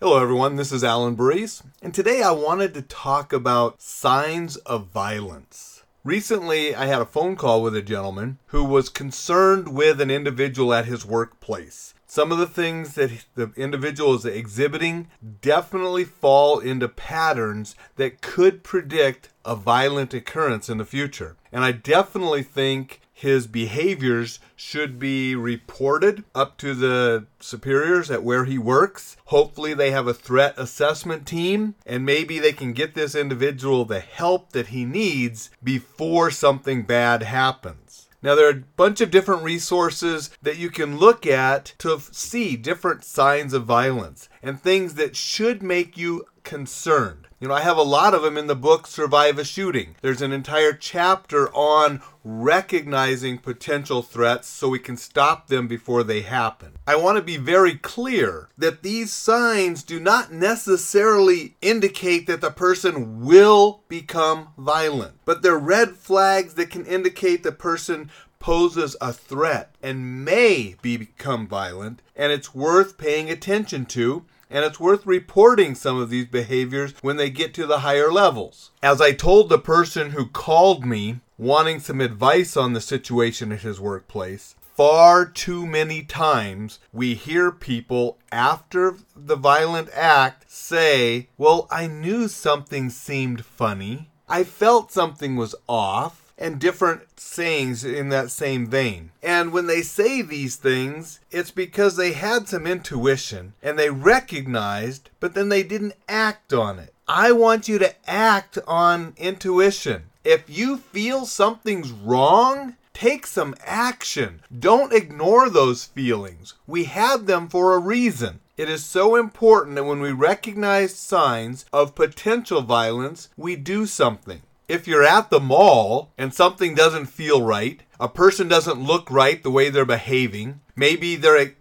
Hello, everyone. This is Alan Burries, and today I wanted to talk about signs of violence. Recently, I had a phone call with a gentleman who was concerned with an individual at his workplace. Some of the things that the individual is exhibiting definitely fall into patterns that could predict a violent occurrence in the future. And I definitely think his behaviors should be reported up to the superiors at where he works. Hopefully, they have a threat assessment team and maybe they can get this individual the help that he needs before something bad happens. Now, there are a bunch of different resources that you can look at to see different signs of violence and things that should make you concerned. You know, I have a lot of them in the book Survive a Shooting. There's an entire chapter on recognizing potential threats so we can stop them before they happen. I want to be very clear that these signs do not necessarily indicate that the person will become violent, but they're red flags that can indicate the person poses a threat and may become violent, and it's worth paying attention to and it's worth reporting some of these behaviors when they get to the higher levels. As I told the person who called me wanting some advice on the situation at his workplace, far too many times we hear people after the violent act say, Well, I knew something seemed funny. I felt something was off and different sayings in that same vein. And when they say these things, it's because they had some intuition and they recognized, but then they didn't act on it. I want you to act on intuition. If you feel something's wrong, take some action. Don't ignore those feelings. We have them for a reason. It is so important that when we recognize signs of potential violence, we do something if you're at the mall and something doesn't feel right, a person doesn't look right the way they're behaving, maybe they're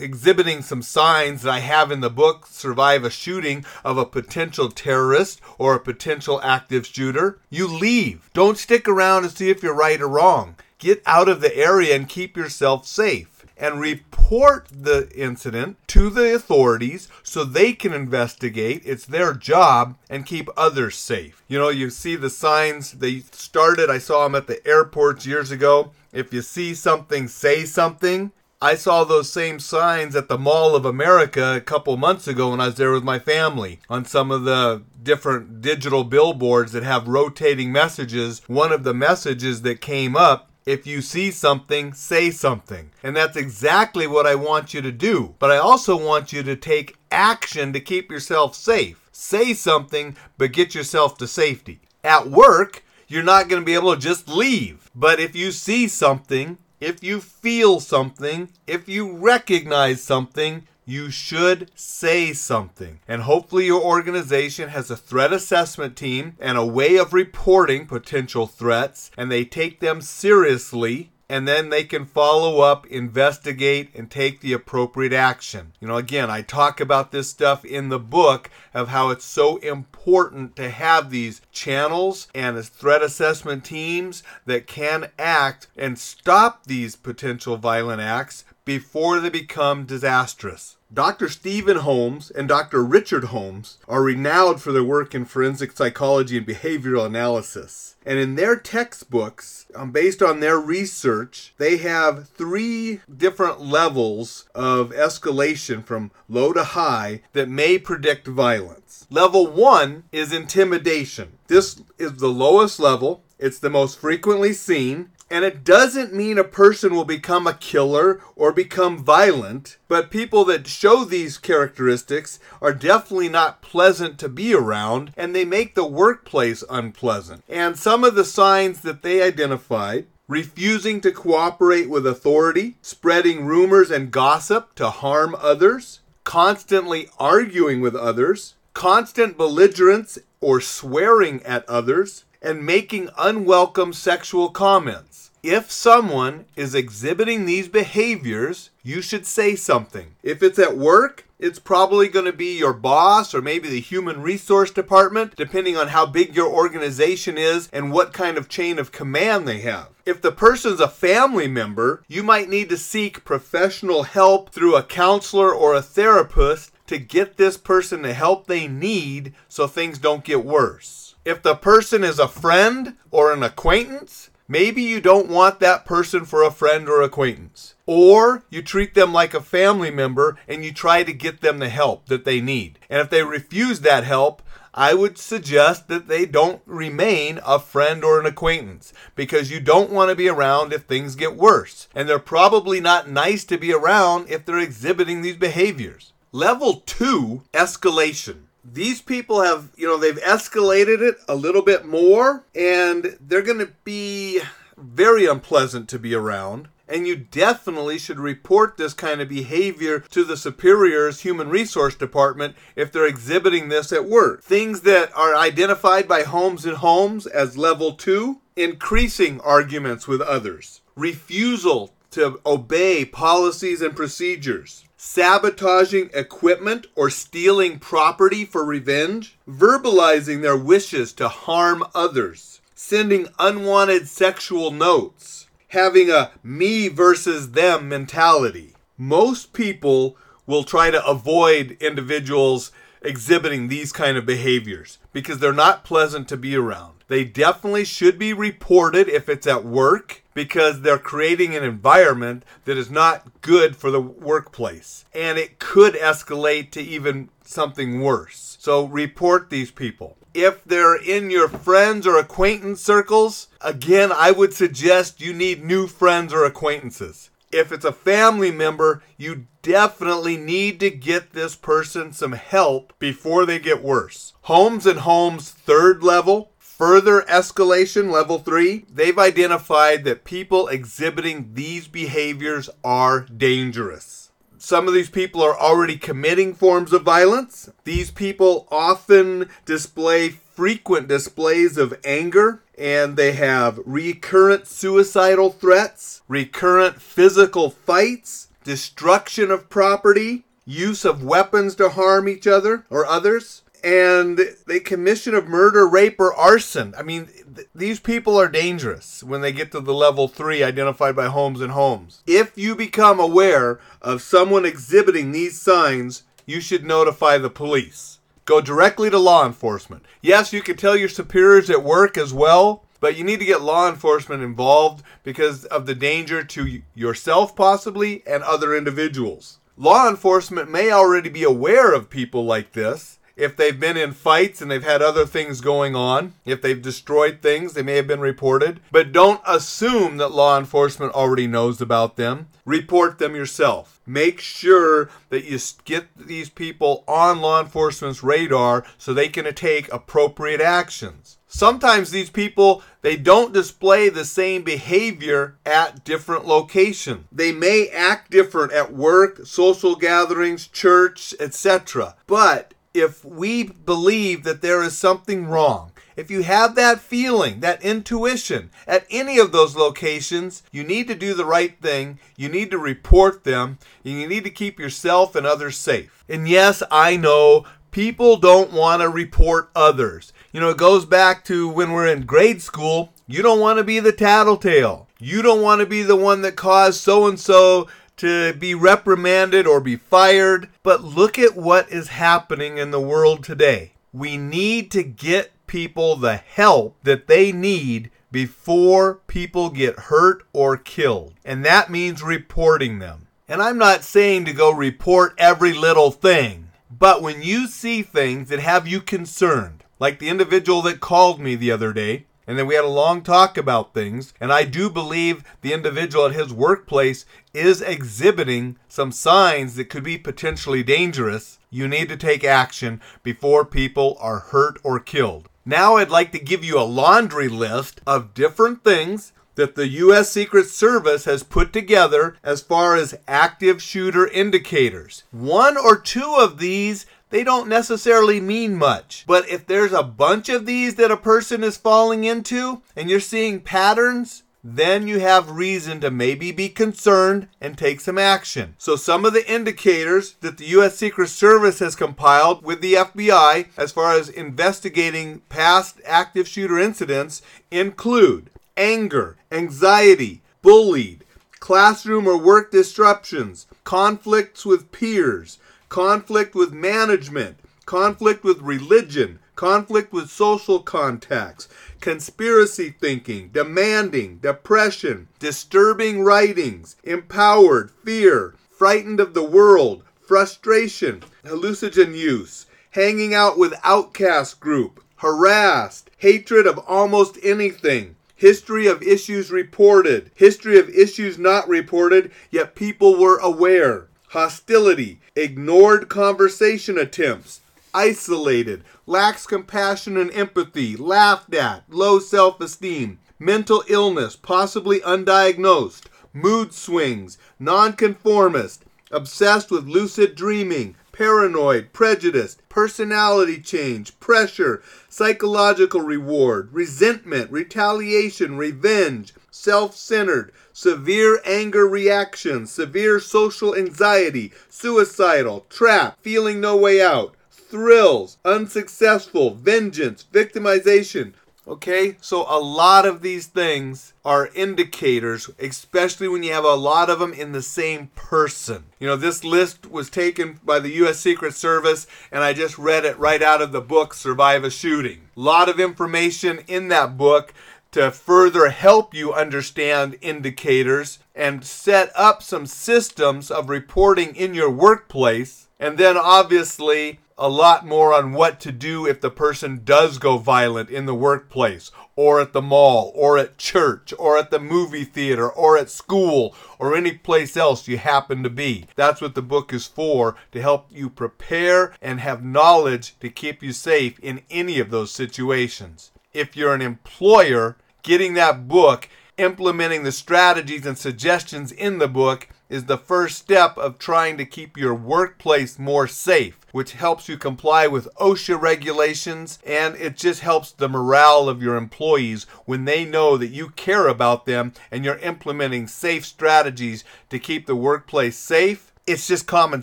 exhibiting some signs that I have in the book, Survive a Shooting, of a potential terrorist or a potential active shooter, you leave. Don't stick around to see if you're right or wrong. Get out of the area and keep yourself safe and report the incident to the authorities so they can investigate. It's their job and keep others safe. You know, you see the signs, they started, I saw them at the airports years ago. If you see something, say something. I saw those same signs at the Mall of America a couple months ago when I was there with my family on some of the different digital billboards that have rotating messages. One of the messages that came up if you see something, say something. And that's exactly what I want you to do. But I also want you to take action to keep yourself safe. Say something, but get yourself to safety. At work, you're not going to be able to just leave. But if you see something, if you feel something, if you recognize something, you should say something. And hopefully, your organization has a threat assessment team and a way of reporting potential threats, and they take them seriously. And then they can follow up, investigate, and take the appropriate action. You know, again, I talk about this stuff in the book of how it's so important to have these channels and threat assessment teams that can act and stop these potential violent acts before they become disastrous. Dr. Stephen Holmes and Dr. Richard Holmes are renowned for their work in forensic psychology and behavioral analysis. And in their textbooks, um, based on their research, they have three different levels of escalation from low to high that may predict violence. Level one is intimidation. This is the lowest level. It's the most frequently seen. And it doesn't mean a person will become a killer or become violent, but people that show these characteristics are definitely not pleasant to be around and they make the workplace unpleasant. And some of the signs that they identified refusing to cooperate with authority, spreading rumors and gossip to harm others, constantly arguing with others, constant belligerence or swearing at others, and making unwelcome sexual comments. If someone is exhibiting these behaviors, you should say something. If it's at work, it's probably going to be your boss or maybe the human resource department, depending on how big your organization is and what kind of chain of command they have. If the person's a family member, you might need to seek professional help through a counselor or a therapist to get this person the help they need so things don't get worse. If the person is a friend or an acquaintance, maybe you don't want that person for a friend or acquaintance. Or you treat them like a family member and you try to get them the help that they need. And if they refuse that help, I would suggest that they don't remain a friend or an acquaintance because you don't want to be around if things get worse. And they're probably not nice to be around if they're exhibiting these behaviors. Level two, escalation. These people have, you know, they've escalated it a little bit more and they're going to be very unpleasant to be around. And you definitely should report this kind of behavior to the superior's human resource department if they're exhibiting this at work. Things that are identified by Holmes and Holmes as level two increasing arguments with others, refusal to obey policies and procedures, sabotaging equipment or stealing property for revenge, verbalizing their wishes to harm others, sending unwanted sexual notes. Having a me versus them mentality. Most people will try to avoid individuals exhibiting these kind of behaviors because they're not pleasant to be around. They definitely should be reported if it's at work because they're creating an environment that is not good for the workplace and it could escalate to even something worse. So report these people if they're in your friends or acquaintance circles, again, I would suggest you need new friends or acquaintances. If it's a family member, you definitely need to get this person some help before they get worse. Holmes and Holmes third level, further escalation level 3, they've identified that people exhibiting these behaviors are dangerous. Some of these people are already committing forms of violence. These people often display frequent displays of anger and they have recurrent suicidal threats, recurrent physical fights, destruction of property, use of weapons to harm each other or others, and the commission of murder, rape, or arson. I mean, th- these people are dangerous when they get to the level three identified by Holmes and Holmes. If you become aware of someone exhibiting these signs, you should notify the police. Go directly to law enforcement. Yes, you can tell your superiors at work as well, but you need to get law enforcement involved because of the danger to yourself, possibly, and other individuals. Law enforcement may already be aware of people like this if they've been in fights and they've had other things going on, if they've destroyed things, they may have been reported. But don't assume that law enforcement already knows about them. Report them yourself. Make sure that you get these people on law enforcement's radar so they can take appropriate actions. Sometimes these people they don't display the same behavior at different locations. They may act different at work, social gatherings, church, etc. But if we believe that there is something wrong, if you have that feeling, that intuition at any of those locations, you need to do the right thing. You need to report them. And you need to keep yourself and others safe. And yes, I know people don't want to report others. You know, it goes back to when we're in grade school. You don't want to be the tattletale. You don't want to be the one that caused so and so to be reprimanded or be fired. But look at what is happening in the world today. We need to get people the help that they need before people get hurt or killed. And that means reporting them. And I'm not saying to go report every little thing, but when you see things that have you concerned, like the individual that called me the other day, and then we had a long talk about things. And I do believe the individual at his workplace is exhibiting some signs that could be potentially dangerous. You need to take action before people are hurt or killed. Now, I'd like to give you a laundry list of different things that the U.S. Secret Service has put together as far as active shooter indicators. One or two of these they don't necessarily mean much. But if there's a bunch of these that a person is falling into and you're seeing patterns, then you have reason to maybe be concerned and take some action. So, some of the indicators that the U.S. Secret Service has compiled with the FBI as far as investigating past active shooter incidents include anger, anxiety, bullied, classroom or work disruptions, conflicts with peers, conflict with management, conflict with religion, conflict with social contacts, conspiracy thinking, demanding, depression, disturbing writings, empowered, fear, frightened of the world, frustration, hallucinogen use, hanging out with outcast group, harassed, hatred of almost anything, history of issues reported, history of issues not reported, yet people were aware, hostility, ignored conversation attempts, isolated, lacks compassion and empathy, laughed at, low self esteem, mental illness, possibly undiagnosed, mood swings, nonconformist, obsessed with lucid dreaming, paranoid, prejudiced, personality change, pressure, psychological reward, resentment, retaliation, revenge, self centered, severe anger reaction, severe social anxiety, suicidal, trapped, feeling no way out, thrills, unsuccessful, vengeance, victimization, Okay, so a lot of these things are indicators, especially when you have a lot of them in the same person. You know, this list was taken by the U.S. Secret Service, and I just read it right out of the book Survive a Shooting. A lot of information in that book to further help you understand indicators and set up some systems of reporting in your workplace. And then, obviously, a lot more on what to do if the person does go violent in the workplace or at the mall or at church or at the movie theater or at school or any place else you happen to be. That's what the book is for to help you prepare and have knowledge to keep you safe in any of those situations. If you're an employer, getting that book, implementing the strategies and suggestions in the book is the first step of trying to keep your workplace more safe which helps you comply with OSHA regulations and it just helps the morale of your employees when they know that you care about them and you're implementing safe strategies to keep the workplace safe. It's just common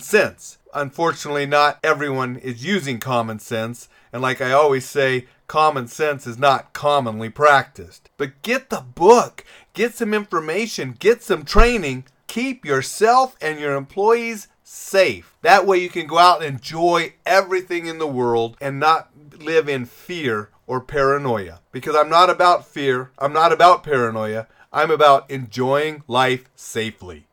sense. Unfortunately, not everyone is using common sense. And like I always say, common sense is not commonly practiced. But get the book, get some information, get some training. Keep yourself and your employees safe. That way you can go out and enjoy everything in the world and not live in fear or paranoia. Because I'm not about fear, I'm not about paranoia, I'm about enjoying life safely.